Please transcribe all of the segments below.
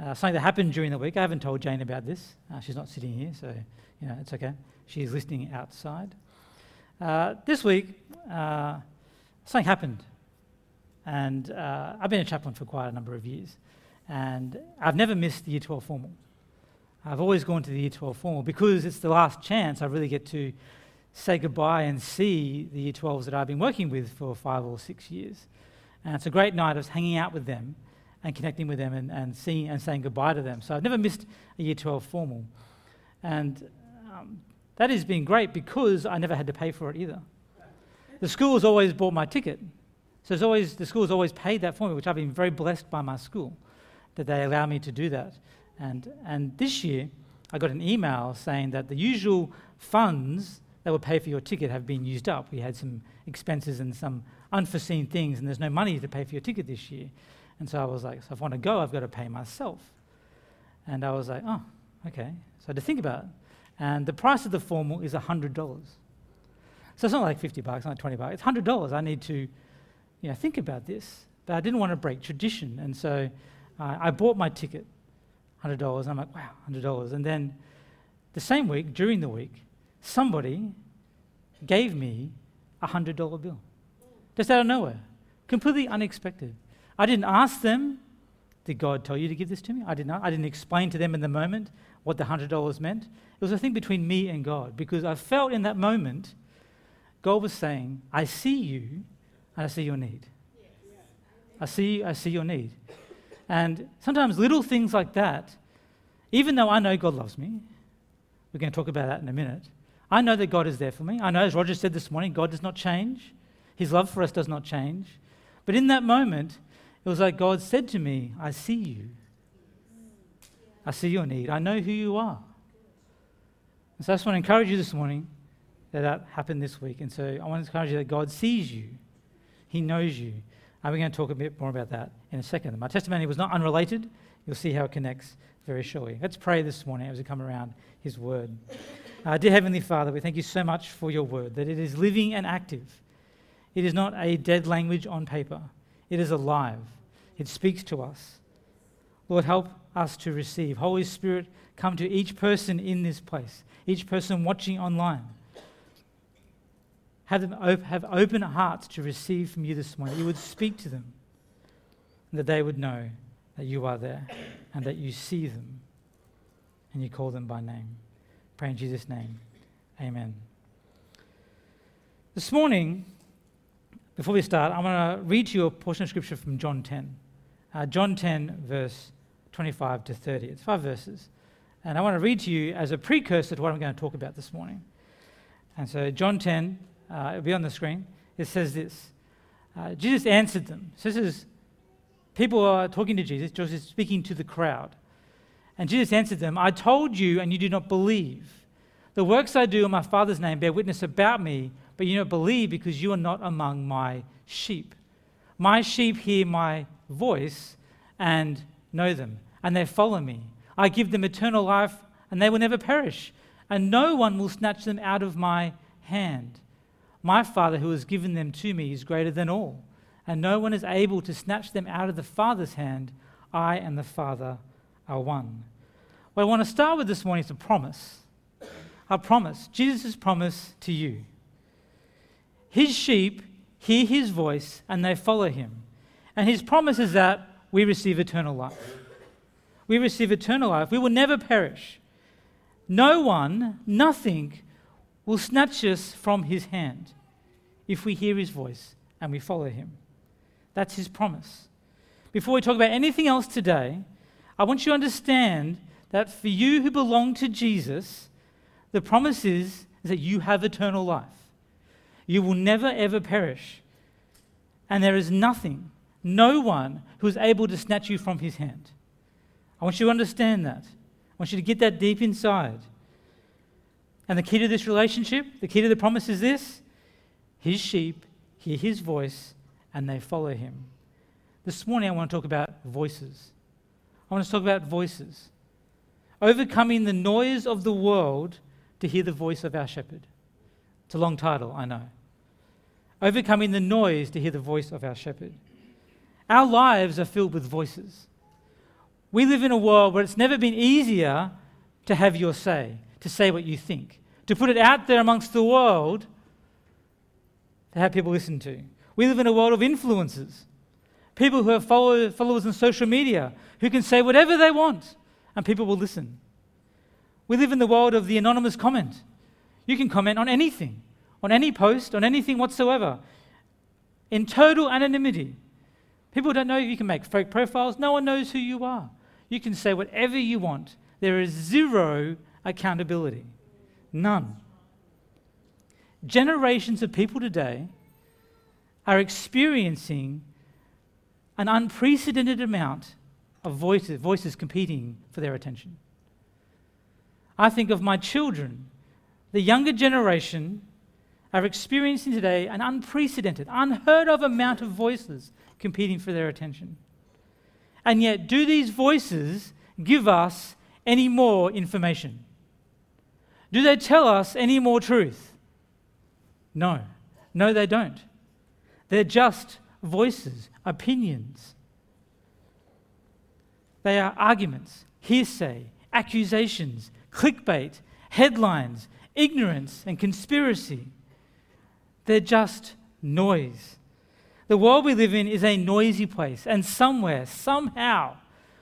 Uh, something that happened during the week. I haven't told Jane about this. Uh, she's not sitting here, so you know it's okay. She's listening outside. Uh, this week, uh, something happened, and uh, I've been a chaplain for quite a number of years, and I've never missed the Year 12 formal. I've always gone to the Year 12 formal because it's the last chance I really get to say goodbye and see the Year 12s that I've been working with for five or six years. And it's a great night of hanging out with them and connecting with them and, and seeing and saying goodbye to them. So I've never missed a Year 12 formal. And um, that has been great because I never had to pay for it either. The school has always bought my ticket. So it's always, the school has always paid that for me, which I've been very blessed by my school that they allow me to do that. And, and this year, I got an email saying that the usual funds that would pay for your ticket have been used up. We had some expenses and some unforeseen things, and there's no money to pay for your ticket this year. And so I was like, so if I want to go, I've got to pay myself. And I was like, oh, okay. So to think about it. And the price of the formal is $100. So it's not like 50 bucks, not 20 bucks. It's $100. I need to you know, think about this. But I didn't want to break tradition. And so uh, I bought my ticket, $100. And I'm like, wow, $100. And then the same week, during the week, somebody gave me a $100 bill. Just out of nowhere. Completely unexpected. I didn't ask them, did God tell you to give this to me? I did not. I didn't explain to them in the moment what the $100 meant. It was a thing between me and God because I felt in that moment God was saying, I see you and I see your need. I see, I see your need. And sometimes little things like that, even though I know God loves me, we're going to talk about that in a minute. I know that God is there for me. I know, as Roger said this morning, God does not change. His love for us does not change. But in that moment, it was like God said to me, I see you. I see your need. I know who you are. And so I just want to encourage you this morning that that happened this week. And so I want to encourage you that God sees you, He knows you. And we're going to talk a bit more about that in a second. My testimony was not unrelated. You'll see how it connects very shortly. Let's pray this morning as we come around His Word. Uh, dear Heavenly Father, we thank you so much for your word, that it is living and active. It is not a dead language on paper, it is alive. It speaks to us. Lord, help us to receive. Holy Spirit, come to each person in this place, each person watching online. Have them op- have open hearts to receive from you this morning. You would speak to them, and that they would know that you are there and that you see them and you call them by name. Pray in Jesus' name. Amen. This morning, before we start, I'm going to read to you a portion of scripture from John 10. Uh, John 10, verse 25 to 30. It's five verses. And I want to read to you as a precursor to what I'm going to talk about this morning. And so, John 10, uh, it'll be on the screen. It says this uh, Jesus answered them. So, this is people are talking to Jesus, Jesus is speaking to the crowd. And Jesus answered them, I told you, and you do not believe. The works I do in my Father's name bear witness about me, but you don't believe because you are not among my sheep. My sheep hear my voice and know them, and they follow me. I give them eternal life, and they will never perish, and no one will snatch them out of my hand. My Father, who has given them to me, is greater than all, and no one is able to snatch them out of the Father's hand. I and the Father are one. What I want to start with this morning is a promise. A promise. Jesus' promise to you. His sheep hear his voice and they follow him. And his promise is that we receive eternal life. We receive eternal life. We will never perish. No one, nothing will snatch us from his hand if we hear his voice and we follow him. That's his promise. Before we talk about anything else today, I want you to understand that for you who belong to Jesus, the promise is, is that you have eternal life. You will never ever perish. And there is nothing, no one who is able to snatch you from his hand. I want you to understand that. I want you to get that deep inside. And the key to this relationship, the key to the promise is this His sheep hear His voice and they follow Him. This morning I want to talk about voices. I want to talk about voices. Overcoming the noise of the world to hear the voice of our shepherd. It's a long title, I know. Overcoming the noise to hear the voice of our shepherd. Our lives are filled with voices. We live in a world where it's never been easier to have your say, to say what you think, to put it out there amongst the world to have people listen to. We live in a world of influencers, people who have follow, followers on social media who can say whatever they want and people will listen. We live in the world of the anonymous comment. You can comment on anything, on any post, on anything whatsoever, in total anonymity. People don't know you can make fake profiles. No one knows who you are. You can say whatever you want. There is zero accountability. None. Generations of people today are experiencing an unprecedented amount of voices, voices competing for their attention. I think of my children. The younger generation are experiencing today an unprecedented, unheard of amount of voices competing for their attention. And yet, do these voices give us any more information? Do they tell us any more truth? No. No, they don't. They're just voices, opinions. They are arguments, hearsay, accusations, clickbait, headlines, ignorance, and conspiracy. They're just noise. The world we live in is a noisy place, and somewhere, somehow,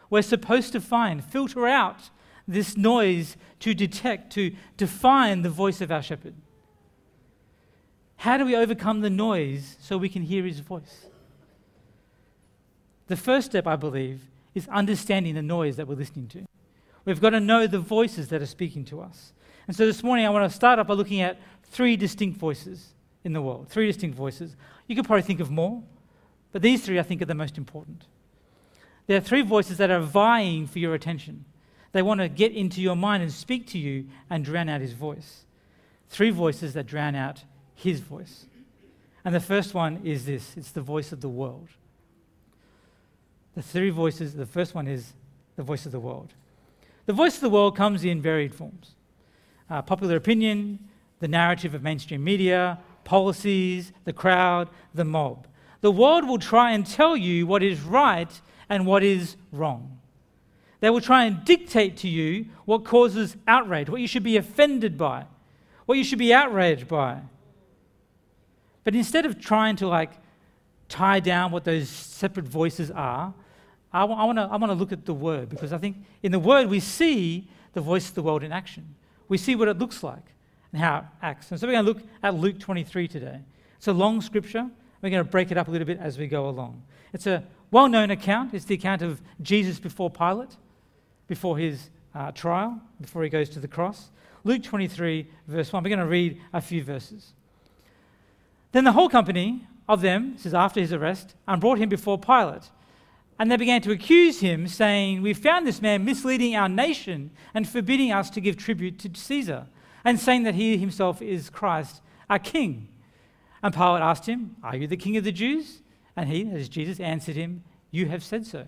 we're supposed to find, filter out this noise to detect, to define the voice of our shepherd. How do we overcome the noise so we can hear his voice? The first step, I believe, is understanding the noise that we're listening to. We've got to know the voices that are speaking to us. And so this morning, I want to start off by looking at three distinct voices in the world. Three distinct voices. You could probably think of more, but these three I think are the most important. There are three voices that are vying for your attention. They want to get into your mind and speak to you and drown out his voice. Three voices that drown out his voice. And the first one is this it's the voice of the world. The three voices, the first one is the voice of the world. The voice of the world comes in varied forms uh, popular opinion, the narrative of mainstream media, policies, the crowd, the mob. The world will try and tell you what is right and what is wrong. They will try and dictate to you what causes outrage, what you should be offended by, what you should be outraged by. But instead of trying to like tie down what those separate voices are, I, w- I want to look at the word because I think in the word we see the voice of the world in action. We see what it looks like and how it acts. And so we're going to look at Luke 23 today. It's a long scripture. We're going to break it up a little bit as we go along. It's a well known account. It's the account of Jesus before Pilate, before his uh, trial, before he goes to the cross. Luke 23, verse 1. We're going to read a few verses. Then the whole company of them, is after his arrest, and brought him before Pilate. And they began to accuse him, saying, We found this man misleading our nation and forbidding us to give tribute to Caesar, and saying that he himself is Christ, our king. And Pilate asked him, Are you the king of the Jews? And he, as Jesus, answered him, You have said so.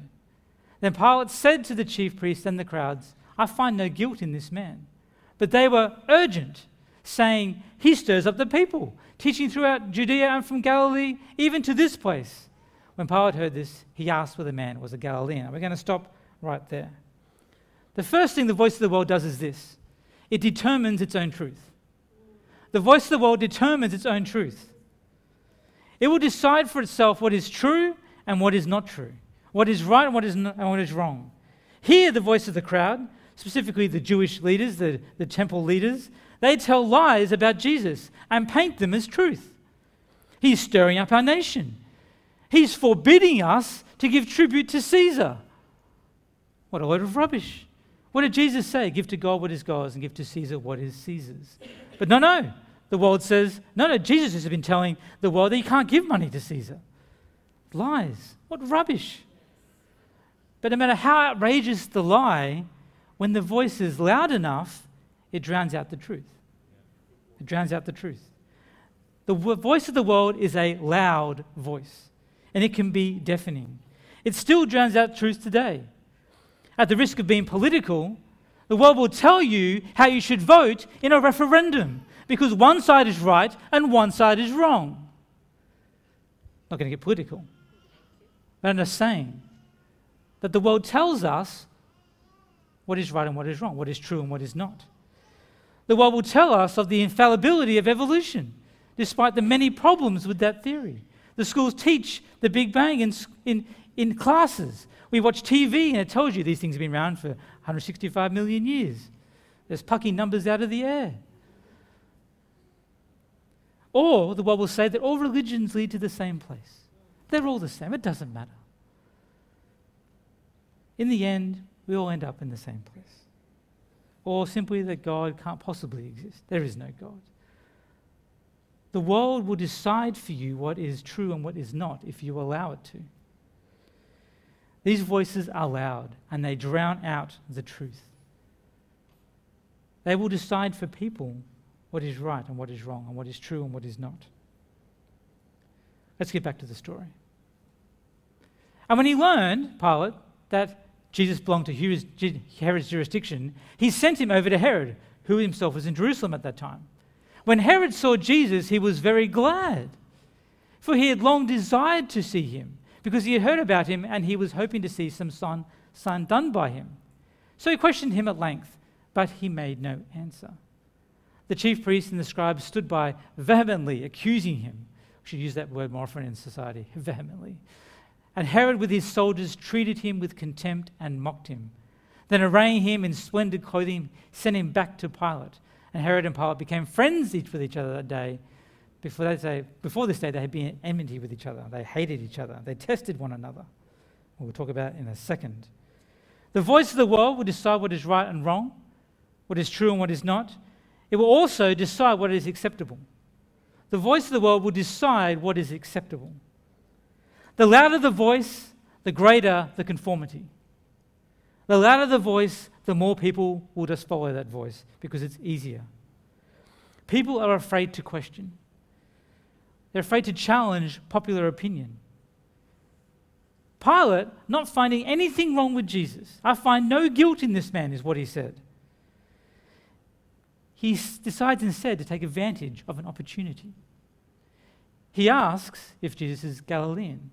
Then Pilate said to the chief priests and the crowds, I find no guilt in this man. But they were urgent, saying, He stirs up the people teaching throughout Judea and from Galilee, even to this place. When Pilate heard this, he asked whether the man was a Galilean. We're going to stop right there. The first thing the voice of the world does is this it determines its own truth. The voice of the world determines its own truth. It will decide for itself what is true and what is not true, what is right and what is, not, and what is wrong. Hear the voice of the crowd, specifically the Jewish leaders, the, the temple leaders, they tell lies about Jesus and paint them as truth. He's stirring up our nation. He's forbidding us to give tribute to Caesar. What a load of rubbish. What did Jesus say? Give to God what is God's and give to Caesar what is Caesar's. But no, no. The world says, no, no, Jesus has been telling the world that you can't give money to Caesar. Lies. What rubbish. But no matter how outrageous the lie, when the voice is loud enough, it drowns out the truth. It drowns out the truth. The voice of the world is a loud voice, and it can be deafening. It still drowns out truth today. At the risk of being political, the world will tell you how you should vote in a referendum because one side is right and one side is wrong. Not going to get political. But I'm just saying that the world tells us what is right and what is wrong, what is true and what is not. The world will tell us of the infallibility of evolution, despite the many problems with that theory. The schools teach the Big Bang in, in, in classes. We watch TV and it tells you these things have been around for 165 million years. There's plucking numbers out of the air. Or the world will say that all religions lead to the same place. They're all the same, it doesn't matter. In the end, we all end up in the same place. Or simply that God can't possibly exist. There is no God. The world will decide for you what is true and what is not if you allow it to. These voices are loud and they drown out the truth. They will decide for people what is right and what is wrong, and what is true and what is not. Let's get back to the story. And when he learned, Pilate, that Jesus belonged to Herod's jurisdiction, he sent him over to Herod, who himself was in Jerusalem at that time. When Herod saw Jesus, he was very glad, for he had long desired to see him, because he had heard about him and he was hoping to see some sign, sign done by him. So he questioned him at length, but he made no answer. The chief priests and the scribes stood by, vehemently accusing him. We should use that word more often in society, vehemently. And Herod, with his soldiers, treated him with contempt and mocked him. Then, arraying him in splendid clothing, sent him back to Pilate. And Herod and Pilate became each with each other that day. Before, that day, before this day, they had been enmity with each other. They hated each other. They tested one another. We'll talk about it in a second. The voice of the world will decide what is right and wrong, what is true and what is not. It will also decide what is acceptable. The voice of the world will decide what is acceptable. The louder the voice, the greater the conformity. The louder the voice, the more people will just follow that voice because it's easier. People are afraid to question, they're afraid to challenge popular opinion. Pilate, not finding anything wrong with Jesus, I find no guilt in this man, is what he said. He decides instead to take advantage of an opportunity. He asks if Jesus is Galilean.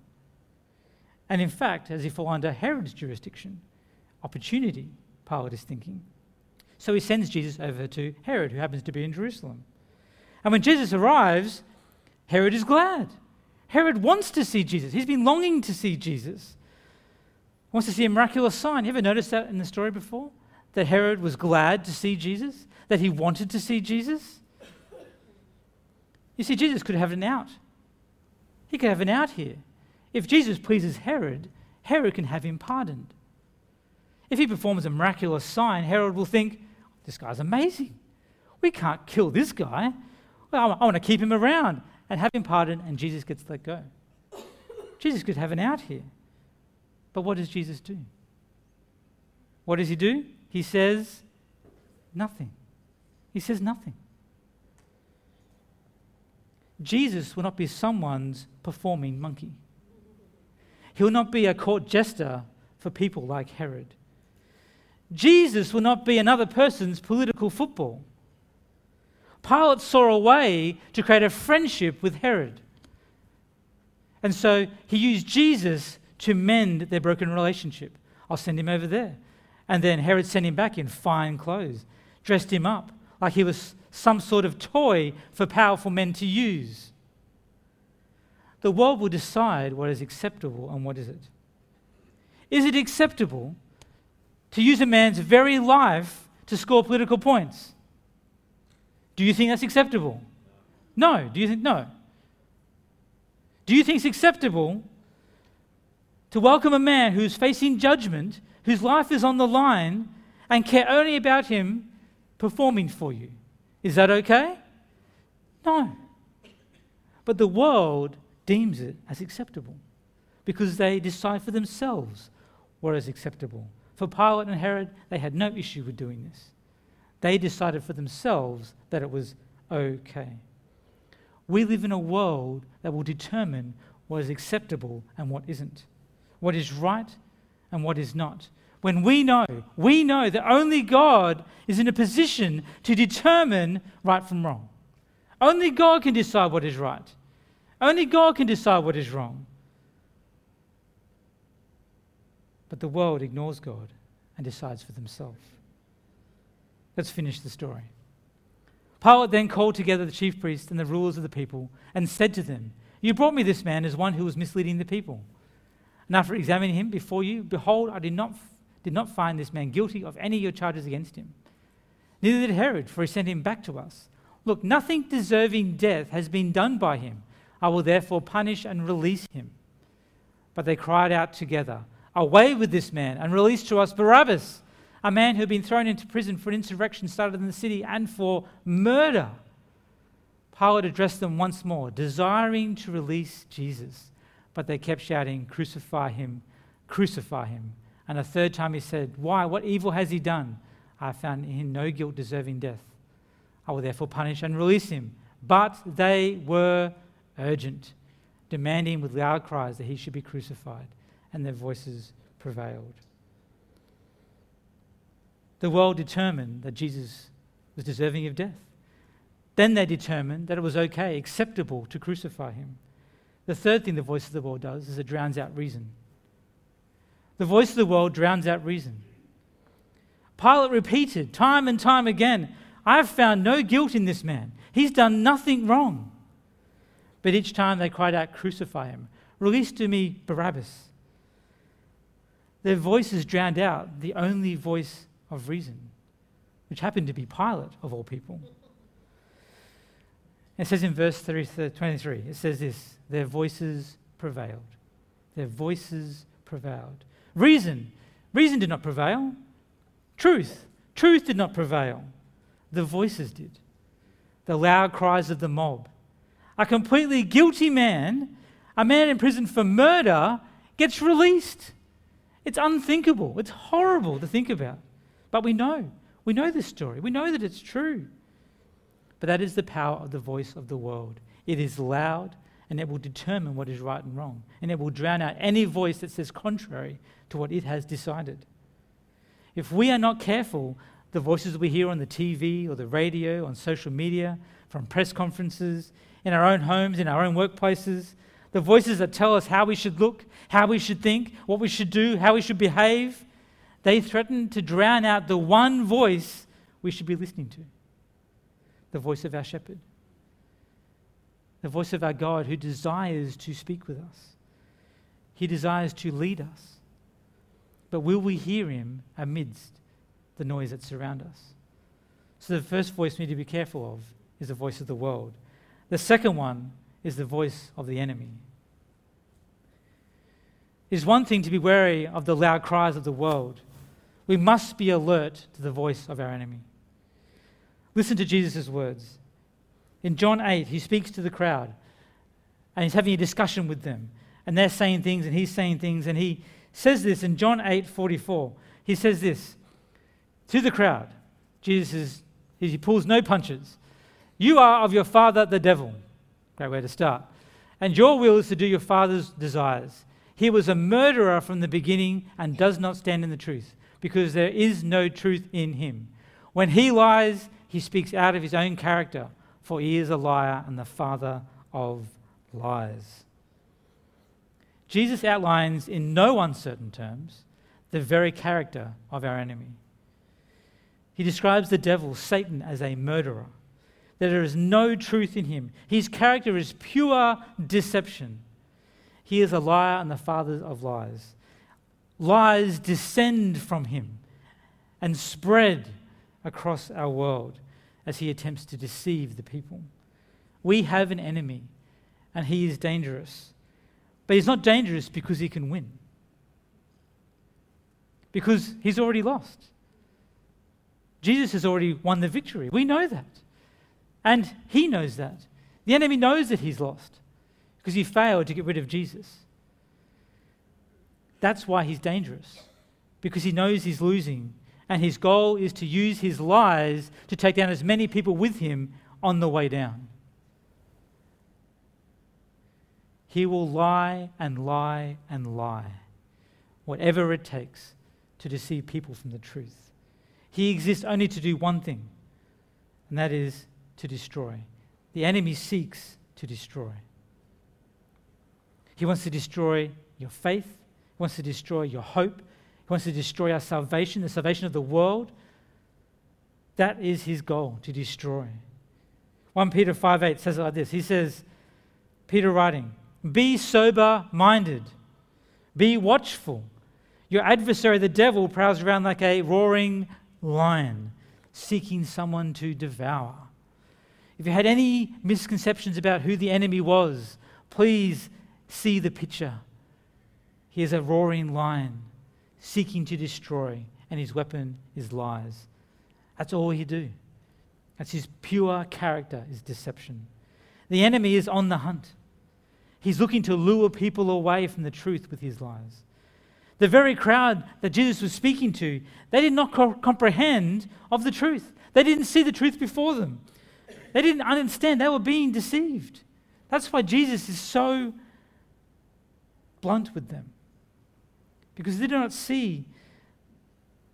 And in fact, as he fall under Herod's jurisdiction, opportunity, Pilate is thinking. So he sends Jesus over to Herod, who happens to be in Jerusalem. And when Jesus arrives, Herod is glad. Herod wants to see Jesus. He's been longing to see Jesus. Wants to see a miraculous sign. You ever noticed that in the story before? That Herod was glad to see Jesus? That he wanted to see Jesus? You see, Jesus could have an out. He could have an out here. If Jesus pleases Herod, Herod can have him pardoned. If he performs a miraculous sign, Herod will think, this guy's amazing. We can't kill this guy. Well, I want to keep him around and have him pardoned, and Jesus gets let go. Jesus could have an out here. But what does Jesus do? What does he do? He says nothing. He says nothing. Jesus will not be someone's performing monkey. He will not be a court jester for people like Herod. Jesus will not be another person's political football. Pilate saw a way to create a friendship with Herod. And so he used Jesus to mend their broken relationship. I'll send him over there. And then Herod sent him back in fine clothes, dressed him up like he was some sort of toy for powerful men to use. The world will decide what is acceptable and what isn't. Is it acceptable to use a man's very life to score political points? Do you think that's acceptable? No. Do you think no? Do you think it's acceptable to welcome a man who's facing judgment, whose life is on the line, and care only about him performing for you? Is that okay? No. But the world deems it as acceptable because they decide for themselves what is acceptable. For Pilate and Herod, they had no issue with doing this. They decided for themselves that it was okay. We live in a world that will determine what is acceptable and what isn't, what is right and what is not. When we know, we know that only God is in a position to determine right from wrong. Only God can decide what is right. Only God can decide what is wrong. But the world ignores God and decides for themselves. Let's finish the story. Pilate then called together the chief priests and the rulers of the people and said to them, You brought me this man as one who was misleading the people. And after examining him before you, behold, I did not, did not find this man guilty of any of your charges against him. Neither did Herod, for he sent him back to us. Look, nothing deserving death has been done by him. I will therefore punish and release him. But they cried out together, Away with this man, and release to us Barabbas, a man who had been thrown into prison for an insurrection started in the city and for murder. Pilate addressed them once more, desiring to release Jesus. But they kept shouting, Crucify him, crucify him. And a third time he said, Why? What evil has he done? I found in him no guilt deserving death. I will therefore punish and release him. But they were urgent, demanding with loud cries that he should be crucified, and their voices prevailed. The world determined that Jesus was deserving of death. Then they determined that it was okay, acceptable to crucify him. The third thing the voice of the world does is it drowns out reason. The voice of the world drowns out reason. Pilate repeated time and time again, I have found no guilt in this man. He's done nothing wrong. But each time they cried out, Crucify him. Release to me Barabbas. Their voices drowned out the only voice of reason, which happened to be Pilate, of all people. It says in verse 23, it says this their voices prevailed. Their voices prevailed. Reason, reason did not prevail. Truth, truth did not prevail. The voices did. The loud cries of the mob. A completely guilty man, a man in prison for murder, gets released. It's unthinkable. It's horrible to think about. But we know. We know this story. We know that it's true. But that is the power of the voice of the world. It is loud and it will determine what is right and wrong. And it will drown out any voice that says contrary to what it has decided. If we are not careful, the voices we hear on the TV or the radio, on social media, from press conferences, in our own homes, in our own workplaces, the voices that tell us how we should look, how we should think, what we should do, how we should behave, they threaten to drown out the one voice we should be listening to the voice of our shepherd, the voice of our God who desires to speak with us. He desires to lead us. But will we hear him amidst the noise that surrounds us? So, the first voice we need to be careful of is the voice of the world. The second one is the voice of the enemy. It is one thing to be wary of the loud cries of the world. We must be alert to the voice of our enemy. Listen to Jesus' words. In John 8, he speaks to the crowd and he's having a discussion with them. And they're saying things and he's saying things. And he says this in John 8 44. He says this to the crowd. Jesus is, he pulls no punches. You are of your father, the devil. Great way to start. And your will is to do your father's desires. He was a murderer from the beginning and does not stand in the truth, because there is no truth in him. When he lies, he speaks out of his own character, for he is a liar and the father of lies. Jesus outlines in no uncertain terms the very character of our enemy. He describes the devil, Satan, as a murderer, that there is no truth in him. His character is pure deception. He is a liar and the father of lies. Lies descend from him and spread across our world as he attempts to deceive the people. We have an enemy, and he is dangerous. But he's not dangerous because he can win, because he's already lost. Jesus has already won the victory. We know that. And he knows that. The enemy knows that he's lost because he failed to get rid of Jesus. That's why he's dangerous. because he knows he's losing. And his goal is to use his lies to take down as many people with him on the way down. He will lie and lie and lie, whatever it takes to deceive people from the truth. He exists only to do one thing, and that is to destroy. The enemy seeks to destroy. He wants to destroy your faith, he wants to destroy your hope, he wants to destroy our salvation, the salvation of the world. That is his goal, to destroy. 1 Peter 5 8 says it like this. He says, Peter writing, Be sober minded, be watchful. Your adversary, the devil, prowls around like a roaring lion, seeking someone to devour. If you had any misconceptions about who the enemy was, please see the picture. He is a roaring lion seeking to destroy, and his weapon is lies. That's all he do. That's his pure character, is deception. The enemy is on the hunt. He's looking to lure people away from the truth with his lies. The very crowd that Jesus was speaking to, they did not co- comprehend of the truth. They didn't see the truth before them. They didn't understand. They were being deceived. That's why Jesus is so blunt with them. Because they do not see.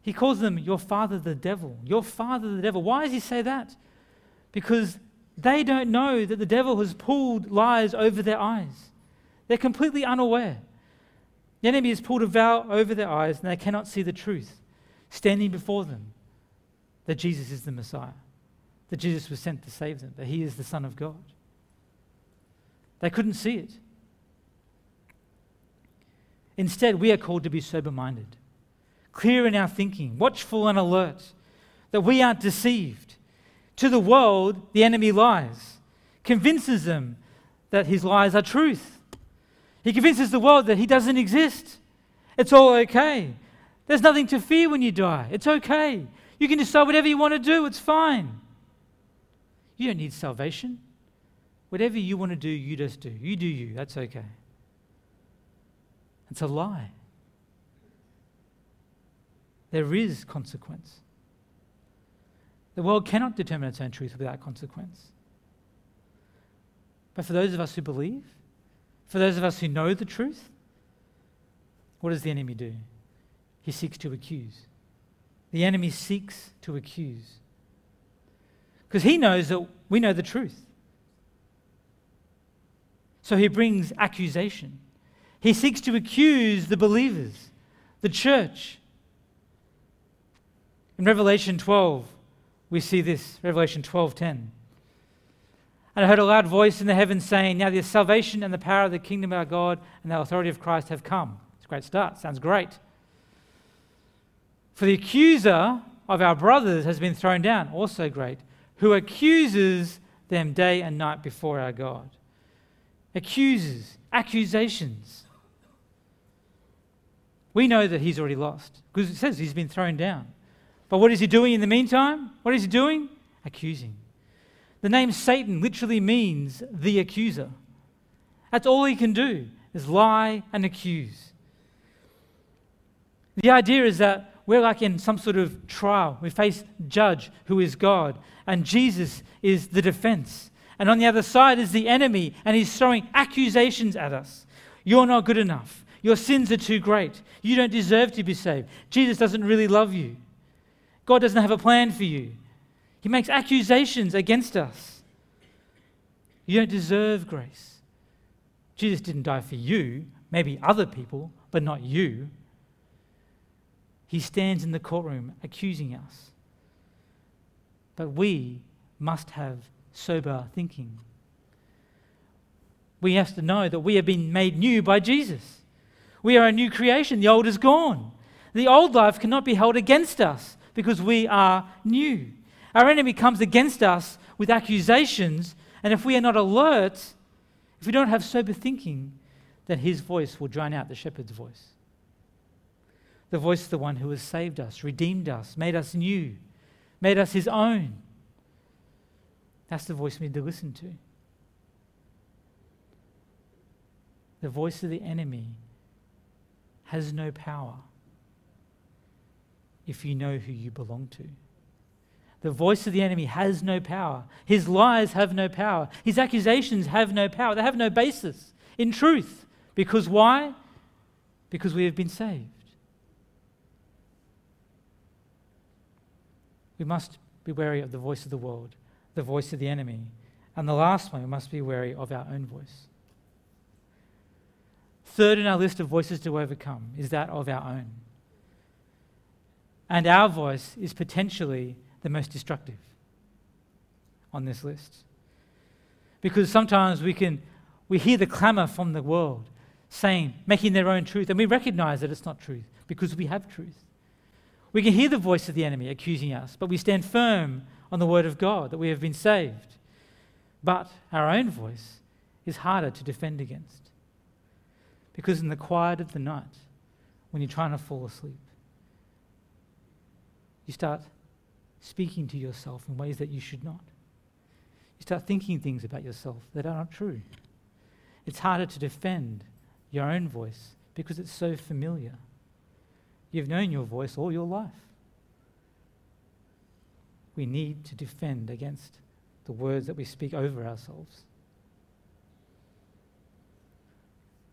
He calls them your father the devil. Your father the devil. Why does he say that? Because they don't know that the devil has pulled lies over their eyes. They're completely unaware. The enemy has pulled a veil over their eyes and they cannot see the truth standing before them that Jesus is the Messiah that Jesus was sent to save them, that he is the Son of God. They couldn't see it. Instead, we are called to be sober minded, clear in our thinking, watchful and alert, that we aren't deceived. To the world, the enemy lies, convinces them that his lies are truth. He convinces the world that he doesn't exist. It's all okay. There's nothing to fear when you die. It's okay. You can decide whatever you want to do, it's fine. You don't need salvation. Whatever you want to do, you just do. You do you. That's okay. It's a lie. There is consequence. The world cannot determine its own truth without consequence. But for those of us who believe, for those of us who know the truth, what does the enemy do? He seeks to accuse. The enemy seeks to accuse. Because he knows that we know the truth. So he brings accusation. He seeks to accuse the believers, the church. In Revelation 12, we see this, Revelation 12:10. And I heard a loud voice in the heavens saying, Now the salvation and the power of the kingdom of our God and the authority of Christ have come. It's a great start. Sounds great. For the accuser of our brothers has been thrown down. Also great who accuses them day and night before our God. Accuses, accusations. We know that he's already lost because it says he's been thrown down. But what is he doing in the meantime? What is he doing? Accusing. The name Satan literally means the accuser. That's all he can do is lie and accuse. The idea is that we're like in some sort of trial. We face judge who is God, and Jesus is the defense. And on the other side is the enemy, and he's throwing accusations at us. You're not good enough. Your sins are too great. You don't deserve to be saved. Jesus doesn't really love you. God doesn't have a plan for you. He makes accusations against us. You don't deserve grace. Jesus didn't die for you, maybe other people, but not you. He stands in the courtroom accusing us. But we must have sober thinking. We have to know that we have been made new by Jesus. We are a new creation. The old is gone. The old life cannot be held against us because we are new. Our enemy comes against us with accusations, and if we are not alert, if we don't have sober thinking, then his voice will drown out the shepherd's voice the voice of the one who has saved us, redeemed us, made us new, made us his own. That's the voice we need to listen to. The voice of the enemy has no power. if you know who you belong to. The voice of the enemy has no power. His lies have no power. His accusations have no power. They have no basis in truth. Because why? Because we have been saved. We must be wary of the voice of the world, the voice of the enemy. And the last one, we must be wary of our own voice. Third in our list of voices to overcome is that of our own. And our voice is potentially the most destructive on this list. Because sometimes we can we hear the clamor from the world saying, making their own truth, and we recognize that it's not truth because we have truth. We can hear the voice of the enemy accusing us, but we stand firm on the word of God that we have been saved. But our own voice is harder to defend against. Because in the quiet of the night, when you're trying to fall asleep, you start speaking to yourself in ways that you should not. You start thinking things about yourself that are not true. It's harder to defend your own voice because it's so familiar. You've known your voice all your life. We need to defend against the words that we speak over ourselves.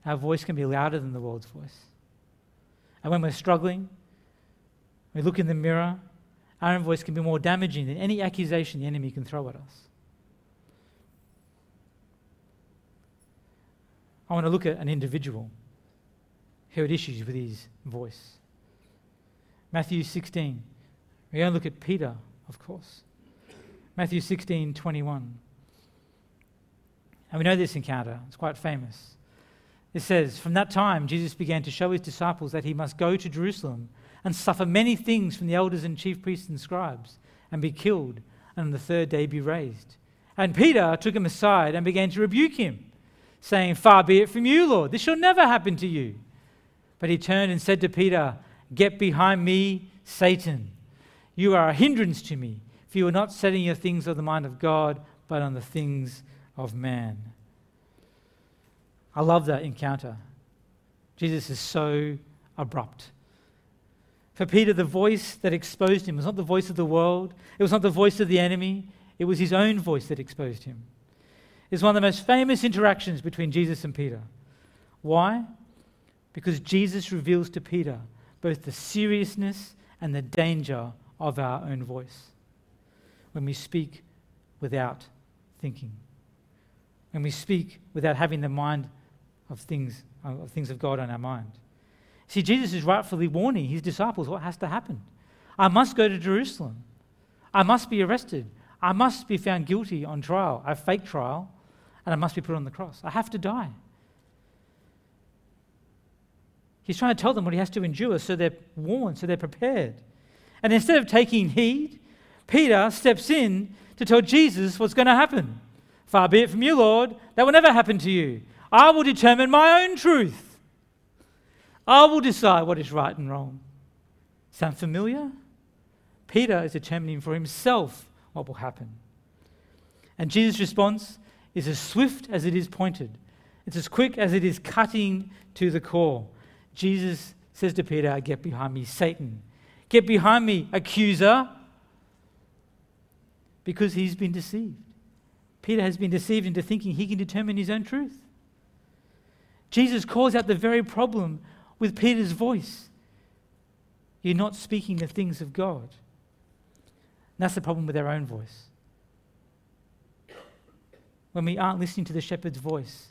Our voice can be louder than the world's voice. And when we're struggling, we look in the mirror, our own voice can be more damaging than any accusation the enemy can throw at us. I want to look at an individual who had issues with his voice. Matthew 16. We're going to look at Peter, of course. Matthew 16, 21. And we know this encounter, it's quite famous. It says, From that time, Jesus began to show his disciples that he must go to Jerusalem and suffer many things from the elders and chief priests and scribes, and be killed, and on the third day be raised. And Peter took him aside and began to rebuke him, saying, Far be it from you, Lord, this shall never happen to you. But he turned and said to Peter, Get behind me, Satan. You are a hindrance to me, for you are not setting your things on the mind of God, but on the things of man. I love that encounter. Jesus is so abrupt. For Peter, the voice that exposed him was not the voice of the world, it was not the voice of the enemy, it was his own voice that exposed him. It's one of the most famous interactions between Jesus and Peter. Why? Because Jesus reveals to Peter both the seriousness and the danger of our own voice when we speak without thinking, when we speak without having the mind of things of things of God on our mind. See, Jesus is rightfully warning his disciples what has to happen. I must go to Jerusalem. I must be arrested. I must be found guilty on trial, a fake trial, and I must be put on the cross. I have to die. He's trying to tell them what he has to endure so they're warned, so they're prepared. And instead of taking heed, Peter steps in to tell Jesus what's going to happen. Far be it from you, Lord, that will never happen to you. I will determine my own truth. I will decide what is right and wrong. Sound familiar? Peter is determining for himself what will happen. And Jesus' response is as swift as it is pointed, it's as quick as it is cutting to the core. Jesus says to Peter, Get behind me, Satan. Get behind me, accuser. Because he's been deceived. Peter has been deceived into thinking he can determine his own truth. Jesus calls out the very problem with Peter's voice. You're not speaking the things of God. And that's the problem with our own voice. When we aren't listening to the shepherd's voice,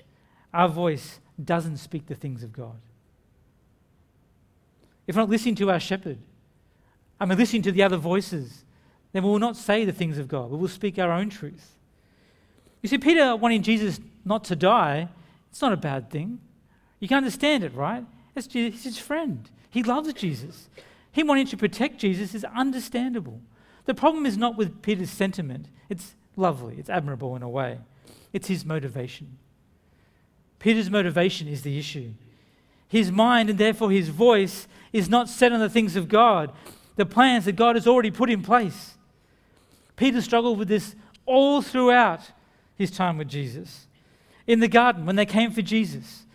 our voice doesn't speak the things of God if we're not listening to our shepherd and we're listening to the other voices, then we will not say the things of God. We will speak our own truth. You see, Peter wanting Jesus not to die, it's not a bad thing. You can understand it, right? It's Jesus, his friend. He loves Jesus. Him wanting to protect Jesus is understandable. The problem is not with Peter's sentiment. It's lovely, it's admirable in a way. It's his motivation. Peter's motivation is the issue. His mind and therefore his voice is not set on the things of God, the plans that God has already put in place. Peter struggled with this all throughout his time with Jesus. In the garden, when they came for Jesus,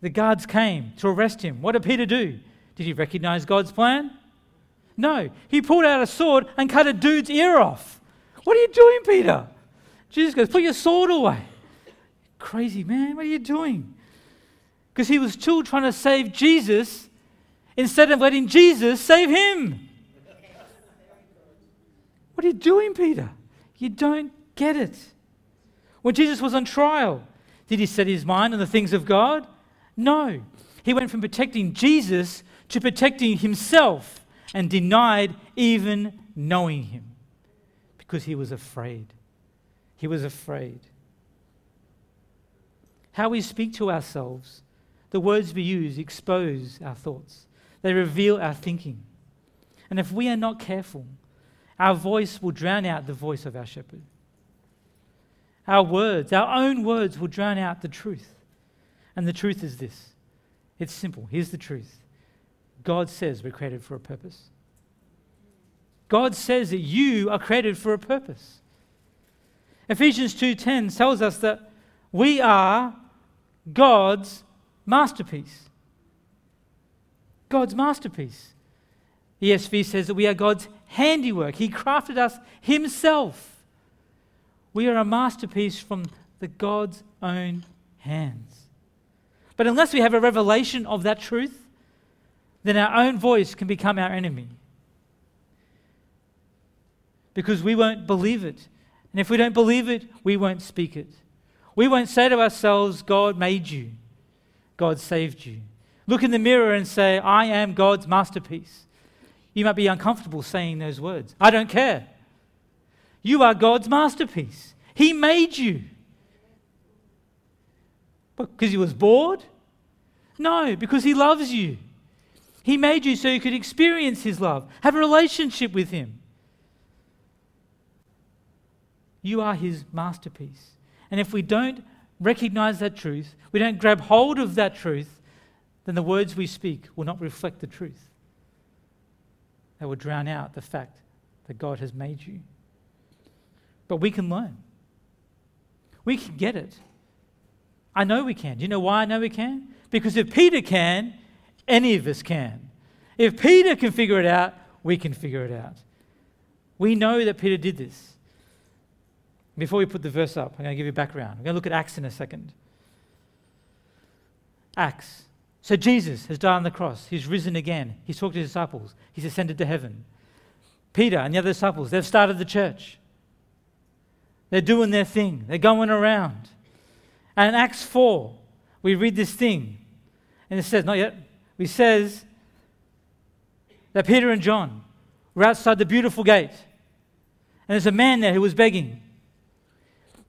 the guards came to arrest him. What did Peter do? Did he recognize God's plan? No, he pulled out a sword and cut a dude's ear off. What are you doing, Peter? Jesus goes, Put your sword away. Crazy man, what are you doing? Because he was still trying to save Jesus instead of letting Jesus save him. What are you doing, Peter? You don't get it. When Jesus was on trial, did he set his mind on the things of God? No. He went from protecting Jesus to protecting himself and denied even knowing him because he was afraid. He was afraid. How we speak to ourselves, the words we use expose our thoughts, they reveal our thinking. And if we are not careful, our voice will drown out the voice of our shepherd. Our words, our own words, will drown out the truth. And the truth is this it's simple. Here's the truth God says we're created for a purpose. God says that you are created for a purpose. Ephesians 2:10 tells us that we are God's masterpiece. God's masterpiece. ESV says that we are God's handiwork. He crafted us himself. We are a masterpiece from the God's own hands. But unless we have a revelation of that truth, then our own voice can become our enemy. Because we won't believe it. And if we don't believe it, we won't speak it. We won't say to ourselves, God made you, God saved you. Look in the mirror and say, I am God's masterpiece. You might be uncomfortable saying those words. I don't care. You are God's masterpiece. He made you. Because he was bored? No, because he loves you. He made you so you could experience his love, have a relationship with him. You are his masterpiece. And if we don't recognize that truth, we don't grab hold of that truth, then the words we speak will not reflect the truth. They will drown out the fact that God has made you. But we can learn. We can get it. I know we can. Do you know why I know we can? Because if Peter can, any of us can. If Peter can figure it out, we can figure it out. We know that Peter did this. Before we put the verse up, I'm going to give you background. We're going to look at Acts in a second. Acts. So Jesus has died on the cross. He's risen again. He's talked to his disciples. He's ascended to heaven. Peter and the other disciples, they've started the church. They're doing their thing. They're going around. And in Acts 4, we read this thing. And it says, not yet, it says that Peter and John were outside the beautiful gate. And there's a man there who was begging.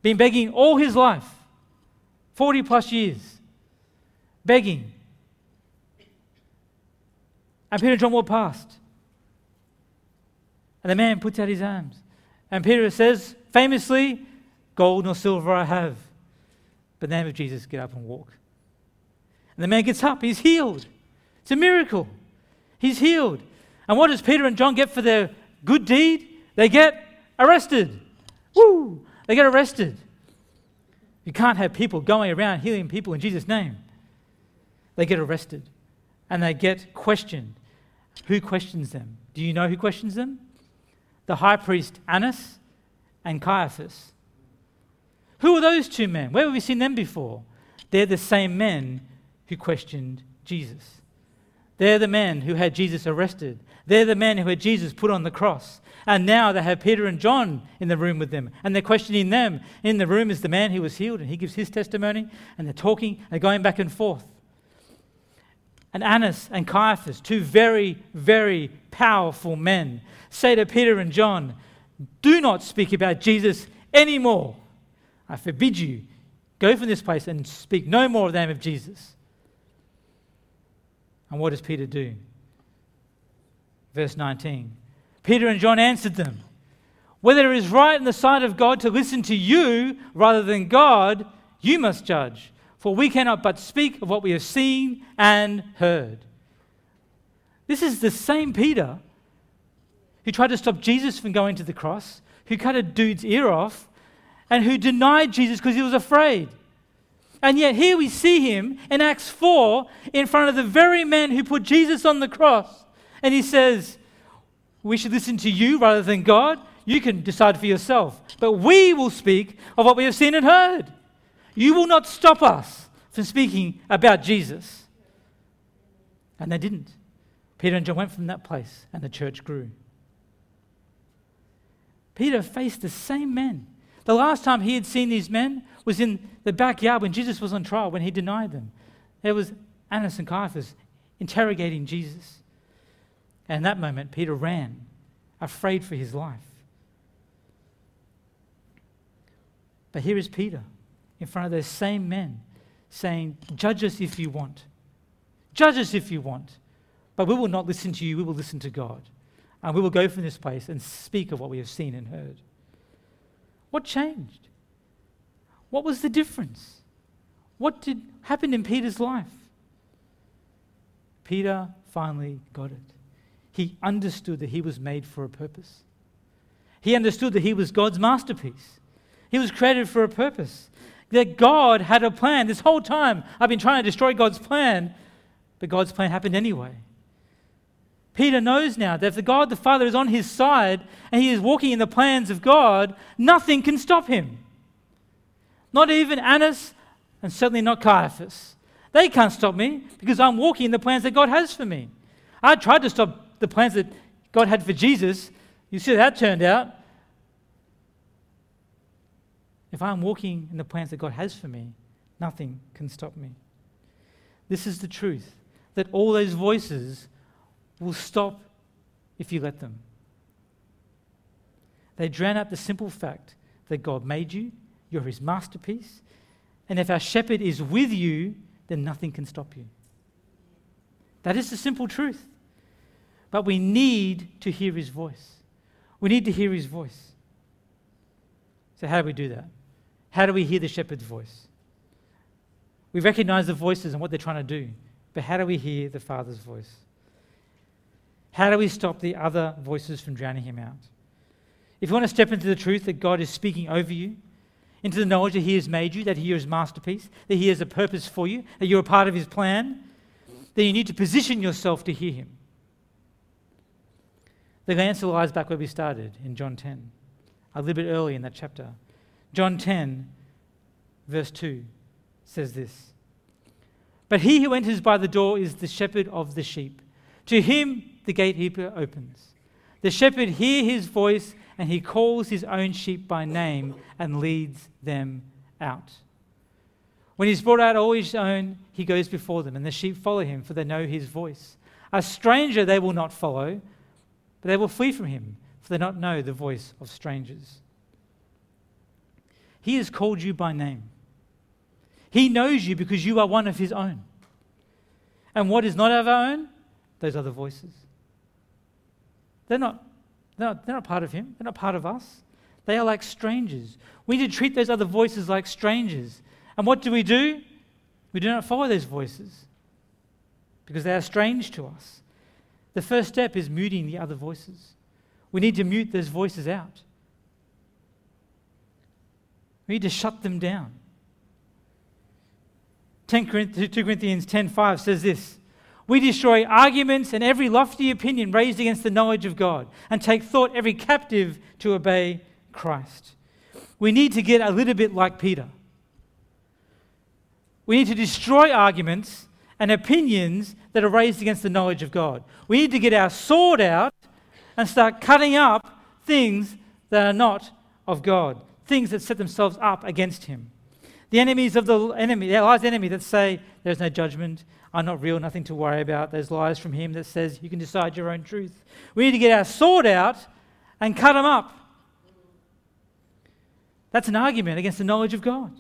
Been begging all his life, 40 plus years. Begging. And Peter and John walk past. And the man puts out his arms. And Peter says, famously, Gold nor silver I have. But the name of Jesus, get up and walk. And the man gets up. He's healed. It's a miracle. He's healed. And what does Peter and John get for their good deed? They get arrested. Woo! They get arrested. You can't have people going around healing people in Jesus' name. They get arrested and they get questioned. Who questions them? Do you know who questions them? The high priest Annas and Caiaphas. Who are those two men? Where have we seen them before? They're the same men who questioned Jesus. They're the men who had Jesus arrested. They're the men who had Jesus put on the cross. And now they have Peter and John in the room with them. And they're questioning them. In the room is the man who was healed, and he gives his testimony. And they're talking, they're going back and forth and Annas and Caiaphas, two very, very powerful men, say to Peter and John, Do not speak about Jesus anymore. I forbid you. Go from this place and speak no more of the name of Jesus. And what does Peter do? Verse 19 Peter and John answered them, Whether it is right in the sight of God to listen to you rather than God, you must judge for we cannot but speak of what we have seen and heard. This is the same Peter who tried to stop Jesus from going to the cross, who cut a dude's ear off, and who denied Jesus because he was afraid. And yet, here we see him in Acts 4 in front of the very men who put Jesus on the cross. And he says, we should listen to you rather than God, you can decide for yourself. But we will speak of what we have seen and heard. You will not stop us from speaking about Jesus. And they didn't. Peter and John went from that place, and the church grew. Peter faced the same men. The last time he had seen these men was in the backyard when Jesus was on trial, when he denied them. There was Annas and Caiaphas interrogating Jesus. And in that moment, Peter ran, afraid for his life. But here is Peter in front of those same men saying, Judge us if you want. Judge us if you want. But we will not listen to you, we will listen to God. And we will go from this place and speak of what we have seen and heard. What changed? What was the difference? What did happen in Peter's life? Peter finally got it. He understood that he was made for a purpose. He understood that he was God's masterpiece. He was created for a purpose. That God had a plan. This whole time, I've been trying to destroy God's plan, but God's plan happened anyway. Peter knows now that if the God the Father is on his side and he is walking in the plans of God, nothing can stop him. Not even Annas, and certainly not Caiaphas. They can't stop me because I'm walking in the plans that God has for me. I tried to stop the plans that God had for Jesus. You see how that turned out. If I'm walking in the plans that God has for me, nothing can stop me. This is the truth that all those voices will stop if you let them. They drown out the simple fact that God made you, you're his masterpiece, and if our shepherd is with you, then nothing can stop you. That is the simple truth. But we need to hear his voice. We need to hear his voice. So, how do we do that? How do we hear the shepherd's voice? We recognize the voices and what they're trying to do, but how do we hear the Father's voice? How do we stop the other voices from drowning him out? If you want to step into the truth that God is speaking over you, into the knowledge that He has made you, that He is masterpiece, that He has a purpose for you, that you're a part of His plan, then you need to position yourself to hear Him. The answer lies back where we started in John 10, a little bit early in that chapter. John 10, verse 2 says this But he who enters by the door is the shepherd of the sheep. To him the gatekeeper opens. The shepherd hears his voice and he calls his own sheep by name and leads them out. When he's brought out all his own, he goes before them, and the sheep follow him, for they know his voice. A stranger they will not follow, but they will flee from him, for they not know the voice of strangers. He has called you by name. He knows you because you are one of his own. And what is not of our own? Those other voices. They're not, they're not, they're not part of him, they're not part of us. They are like strangers. We need to treat those other voices like strangers. And what do we do? We do not follow those voices because they are strange to us. The first step is muting the other voices. We need to mute those voices out. We need to shut them down. 2 Corinthians 10:5 says this we destroy arguments and every lofty opinion raised against the knowledge of God and take thought every captive to obey Christ. We need to get a little bit like Peter. We need to destroy arguments and opinions that are raised against the knowledge of God. We need to get our sword out and start cutting up things that are not of God, things that set themselves up against Him. The enemies of the enemy, the lies enemy that say there's no judgment, are not real, nothing to worry about. There's lies from him that says you can decide your own truth. We need to get our sword out and cut them up. That's an argument against the knowledge of God.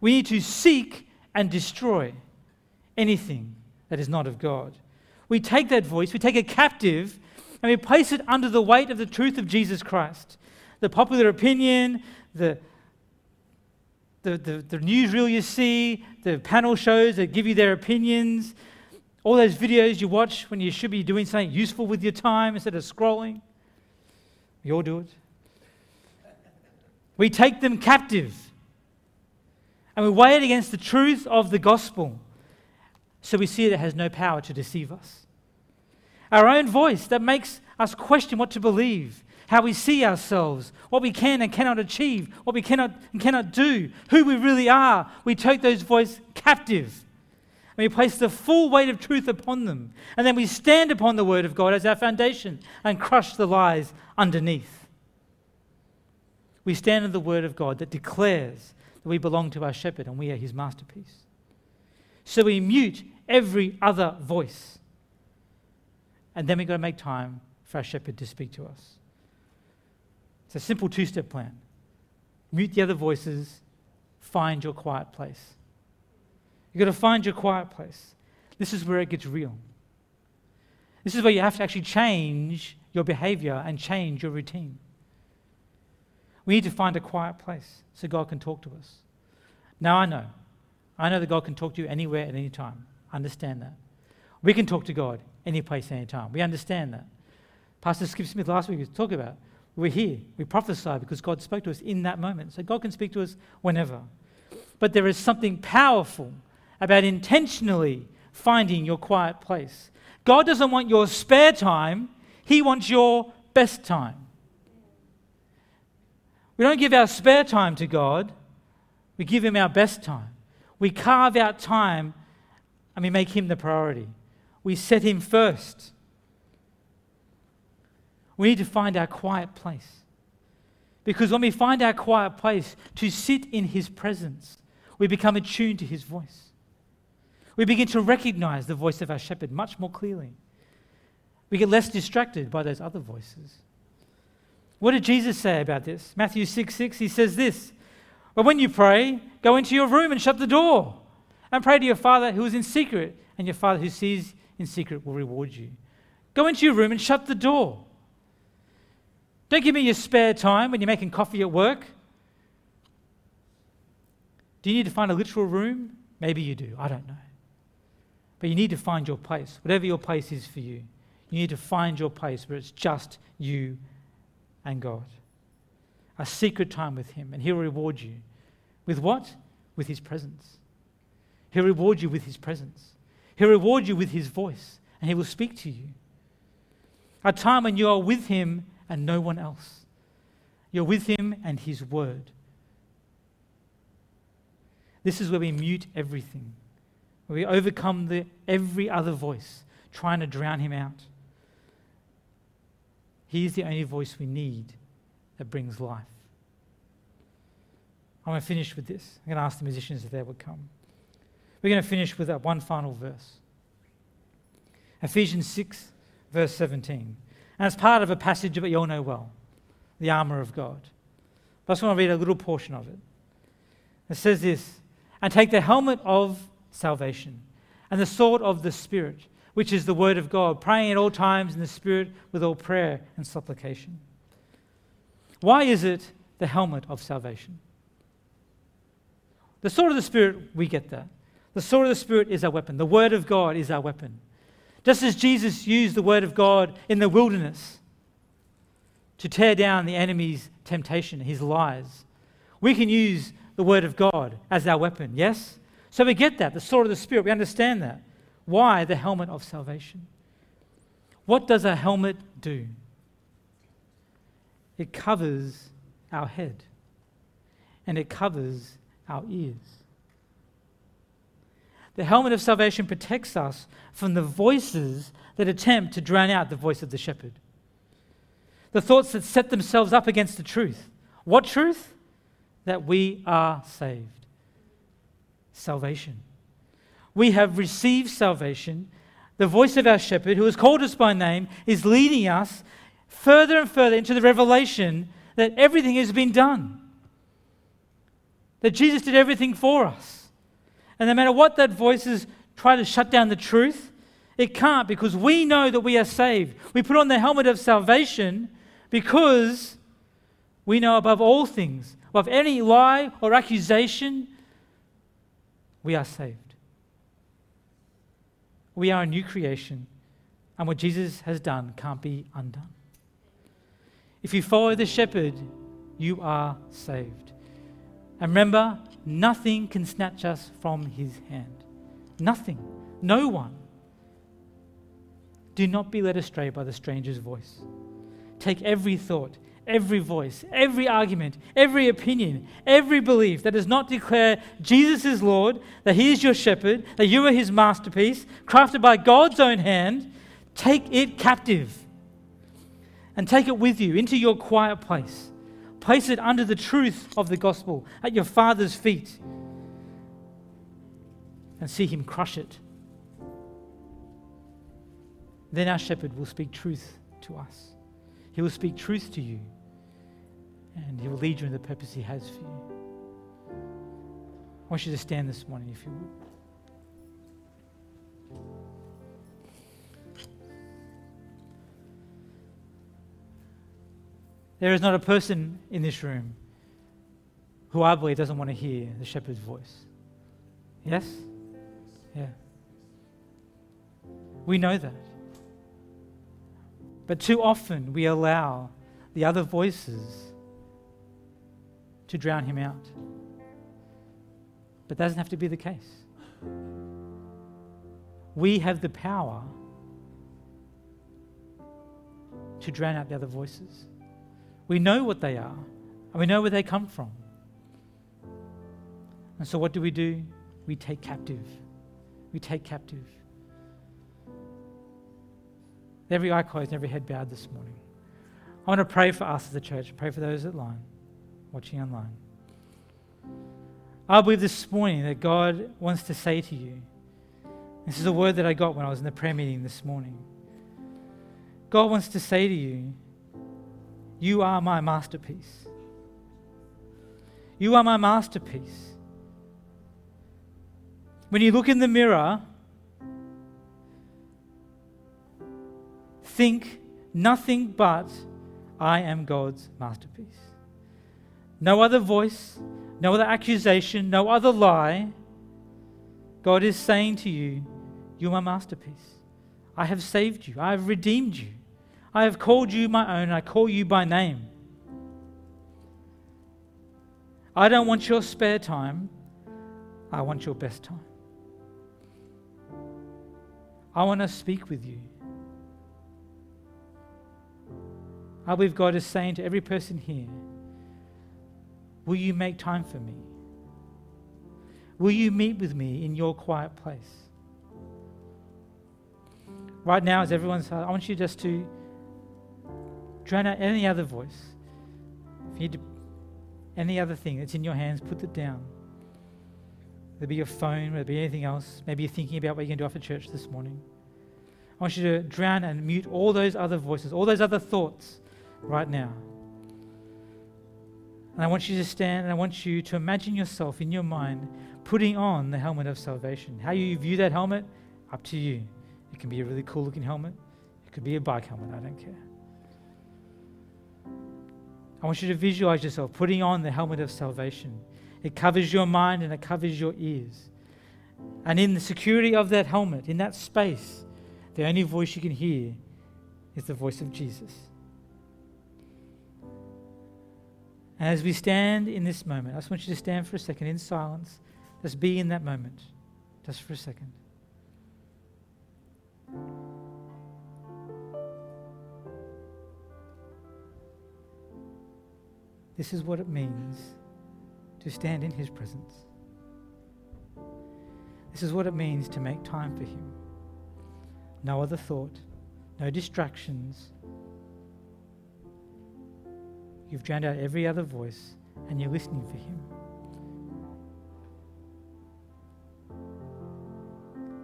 We need to seek and destroy anything that is not of God. We take that voice, we take it captive, and we place it under the weight of the truth of Jesus Christ. The popular opinion, the, the, the, the newsreel you see, the panel shows that give you their opinions, all those videos you watch when you should be doing something useful with your time instead of scrolling. We all do it. We take them captive and we weigh it against the truth of the gospel. So we see that it has no power to deceive us. Our own voice that makes us question what to believe, how we see ourselves, what we can and cannot achieve, what we cannot and cannot do, who we really are. We take those voices captive. And we place the full weight of truth upon them. And then we stand upon the Word of God as our foundation and crush the lies underneath. We stand on the Word of God that declares that we belong to our shepherd and we are his masterpiece. So we mute every other voice. And then we've got to make time for our shepherd to speak to us. It's a simple two step plan mute the other voices, find your quiet place. You've got to find your quiet place. This is where it gets real. This is where you have to actually change your behavior and change your routine. We need to find a quiet place so God can talk to us. Now I know. I know that God can talk to you anywhere at any time. Understand that. We can talk to God any place, any time. We understand that. Pastor Skip Smith last week was talking about we're here. We prophesy because God spoke to us in that moment. So God can speak to us whenever. But there is something powerful about intentionally finding your quiet place. God doesn't want your spare time, He wants your best time. We don't give our spare time to God, we give Him our best time. We carve out time and we make Him the priority. We set Him first. We need to find our quiet place. Because when we find our quiet place to sit in His presence, we become attuned to His voice. We begin to recognize the voice of our shepherd much more clearly. We get less distracted by those other voices. What did Jesus say about this? Matthew 6 6, he says this But when you pray, go into your room and shut the door and pray to your Father who is in secret, and your Father who sees in secret will reward you. Go into your room and shut the door. Don't give me your spare time when you're making coffee at work. Do you need to find a literal room? Maybe you do. I don't know. But you need to find your place, whatever your place is for you. You need to find your place where it's just you and God. A secret time with Him, and He'll reward you. With what? With His presence. He'll reward you with His presence. He'll reward you with His voice, and He will speak to you. A time when you are with Him and no one else. You're with Him and His Word. This is where we mute everything, where we overcome the, every other voice trying to drown Him out. He is the only voice we need that brings life. I'm going to finish with this. I'm going to ask the musicians if they would come. We're going to finish with that one final verse Ephesians 6, verse 17. And it's part of a passage that you all know well the armour of God. But I just want to read a little portion of it. It says this And take the helmet of salvation and the sword of the Spirit, which is the word of God, praying at all times in the Spirit with all prayer and supplication. Why is it the helmet of salvation? The sword of the Spirit, we get that. The sword of the Spirit is our weapon. The Word of God is our weapon. Just as Jesus used the Word of God in the wilderness to tear down the enemy's temptation, his lies, we can use the Word of God as our weapon, yes? So we get that, the sword of the Spirit. We understand that. Why the helmet of salvation? What does a helmet do? It covers our head and it covers our ears. The helmet of salvation protects us from the voices that attempt to drown out the voice of the shepherd. The thoughts that set themselves up against the truth. What truth? That we are saved. Salvation. We have received salvation. The voice of our shepherd, who has called us by name, is leading us further and further into the revelation that everything has been done. That Jesus did everything for us. And no matter what that voices try to shut down the truth, it can't because we know that we are saved. We put on the helmet of salvation because we know above all things, above any lie or accusation, we are saved. We are a new creation, and what Jesus has done can't be undone. If you follow the shepherd, you are saved. And remember, Nothing can snatch us from his hand. Nothing. No one. Do not be led astray by the stranger's voice. Take every thought, every voice, every argument, every opinion, every belief that does not declare Jesus is Lord, that He is your shepherd, that you are His masterpiece, crafted by God's own hand, take it captive and take it with you into your quiet place. Place it under the truth of the gospel at your Father's feet and see Him crush it. Then our shepherd will speak truth to us. He will speak truth to you and He will lead you in the purpose He has for you. I want you to stand this morning if you would. There is not a person in this room who I believe doesn't want to hear the shepherd's voice. Yes? Yeah. We know that. But too often we allow the other voices to drown him out. But that doesn't have to be the case. We have the power to drown out the other voices. We know what they are, and we know where they come from. And so, what do we do? We take captive. We take captive. Every eye closed every head bowed this morning. I want to pray for us as a church, pray for those at line, watching online. I believe this morning that God wants to say to you this is a word that I got when I was in the prayer meeting this morning. God wants to say to you, You are my masterpiece. You are my masterpiece. When you look in the mirror, think nothing but I am God's masterpiece. No other voice, no other accusation, no other lie. God is saying to you, You're my masterpiece. I have saved you. I have redeemed you. I have called you my own. I call you by name. I don't want your spare time. I want your best time. I want to speak with you. I believe God is saying to every person here, Will you make time for me? Will you meet with me in your quiet place? Right now, as everyone's, I want you just to drown out any other voice. If you need to, any other thing that's in your hands, put it down. Whether it be your phone, whether it be anything else. Maybe you're thinking about what you're going to do after church this morning. I want you to drown and mute all those other voices, all those other thoughts right now. And I want you to stand and I want you to imagine yourself in your mind putting on the helmet of salvation. How you view that helmet, up to you. It can be a really cool looking helmet, it could be a bike helmet, I don't care. I want you to visualize yourself putting on the helmet of salvation. It covers your mind and it covers your ears. And in the security of that helmet, in that space, the only voice you can hear is the voice of Jesus. And as we stand in this moment, I just want you to stand for a second in silence. Just be in that moment, just for a second. This is what it means to stand in His presence. This is what it means to make time for Him. No other thought, no distractions, You've drowned out every other voice and you're listening for Him.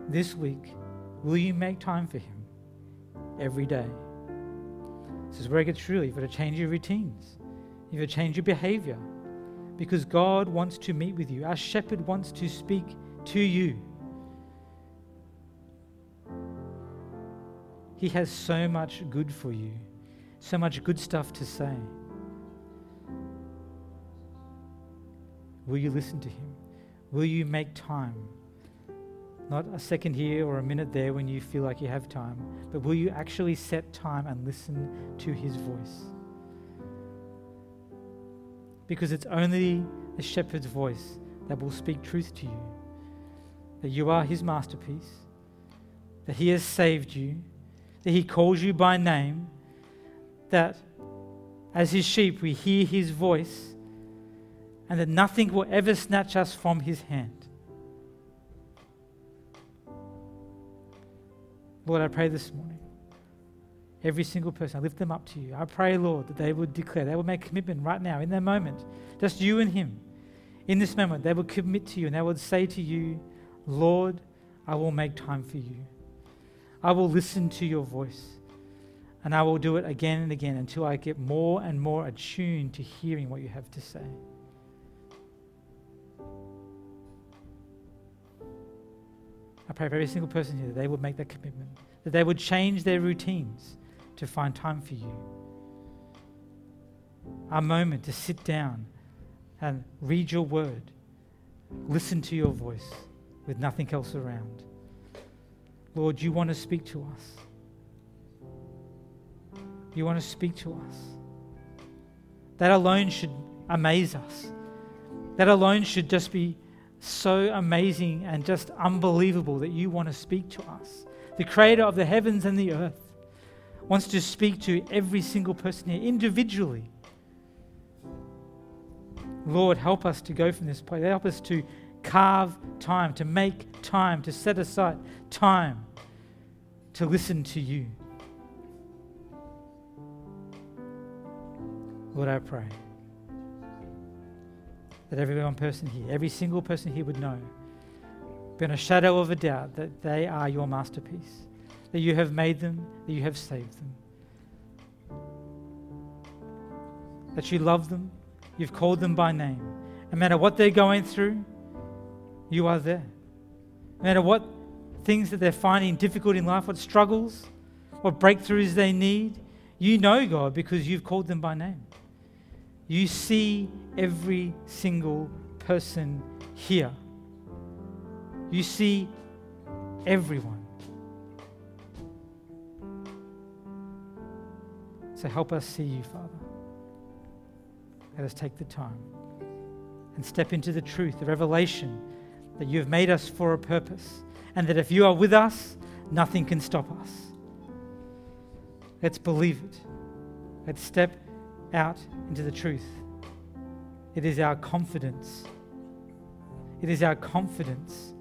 This week, will you make time for Him every day? This is where it gets real. You've got to change your routines, got to change your behavior because God wants to meet with you. Our shepherd wants to speak to you. He has so much good for you, so much good stuff to say. Will you listen to Him? Will you make time? Not a second here or a minute there when you feel like you have time, but will you actually set time and listen to His voice? Because it's only the shepherd's voice that will speak truth to you that you are His masterpiece, that He has saved you, that He calls you by name, that as His sheep we hear His voice, and that nothing will ever snatch us from His hand. Lord, I pray this morning, every single person, I lift them up to you. I pray, Lord, that they would declare, they would make commitment right now in their moment, just you and Him. In this moment, they would commit to you and they would say to you, Lord, I will make time for you. I will listen to your voice. And I will do it again and again until I get more and more attuned to hearing what you have to say. I pray for every single person here that they would make that commitment, that they would change their routines to find time for you. A moment to sit down and read your word, listen to your voice with nothing else around. Lord, you want to speak to us. You want to speak to us. That alone should amaze us. That alone should just be so amazing and just unbelievable that you want to speak to us. The creator of the heavens and the earth wants to speak to every single person here individually. Lord, help us to go from this place. Help us to carve time, to make time, to set aside time to listen to you. Lord, I pray that every one person here, every single person here would know, beyond a shadow of a doubt, that they are your masterpiece, that you have made them, that you have saved them, that you love them, you've called them by name. No matter what they're going through, you are there. No matter what things that they're finding difficult in life, what struggles, what breakthroughs they need, you know, God, because you've called them by name. You see every single person here. You see everyone. So help us see you, Father. Let us take the time and step into the truth, the revelation that you have made us for a purpose, and that if you are with us, nothing can stop us. Let's believe it. Let's step out into the truth. It is our confidence. It is our confidence.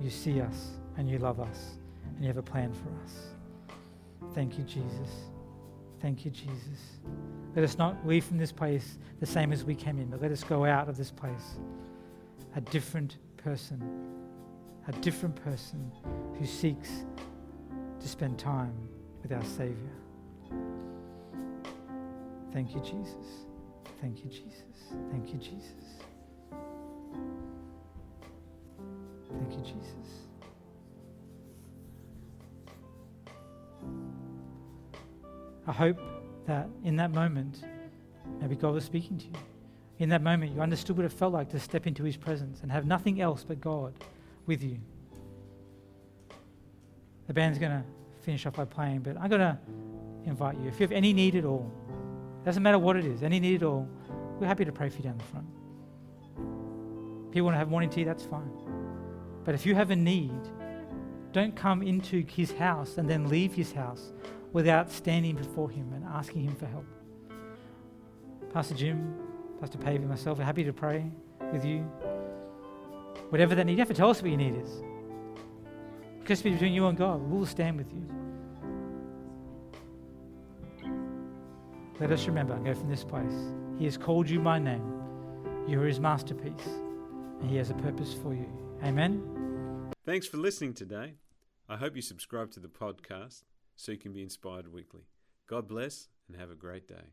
You see us and you love us and you have a plan for us. Thank you, Jesus. Thank you, Jesus. Let us not leave from this place the same as we came in, but let us go out of this place a different person, a different person who seeks to spend time with our Savior. Thank you, Jesus. Thank you, Jesus. Thank you, Jesus. Thank you, Jesus. I hope that in that moment, maybe God was speaking to you. In that moment, you understood what it felt like to step into His presence and have nothing else but God with you. The band's going to finish off by playing, but I'm going to invite you. If you have any need at all, doesn't matter what it is, any need at all, we're happy to pray for you down the front. If you want to have morning tea, that's fine. But if you have a need, don't come into his house and then leave his house without standing before him and asking him for help. Pastor Jim, Pastor Pavey, myself are happy to pray with you. Whatever that need, you have to tell us what your need is. Just between you and God, we'll stand with you. Let us remember and go from this place. He has called you by name. You are his masterpiece, and he has a purpose for you. Amen. Thanks for listening today. I hope you subscribe to the podcast so you can be inspired weekly. God bless and have a great day.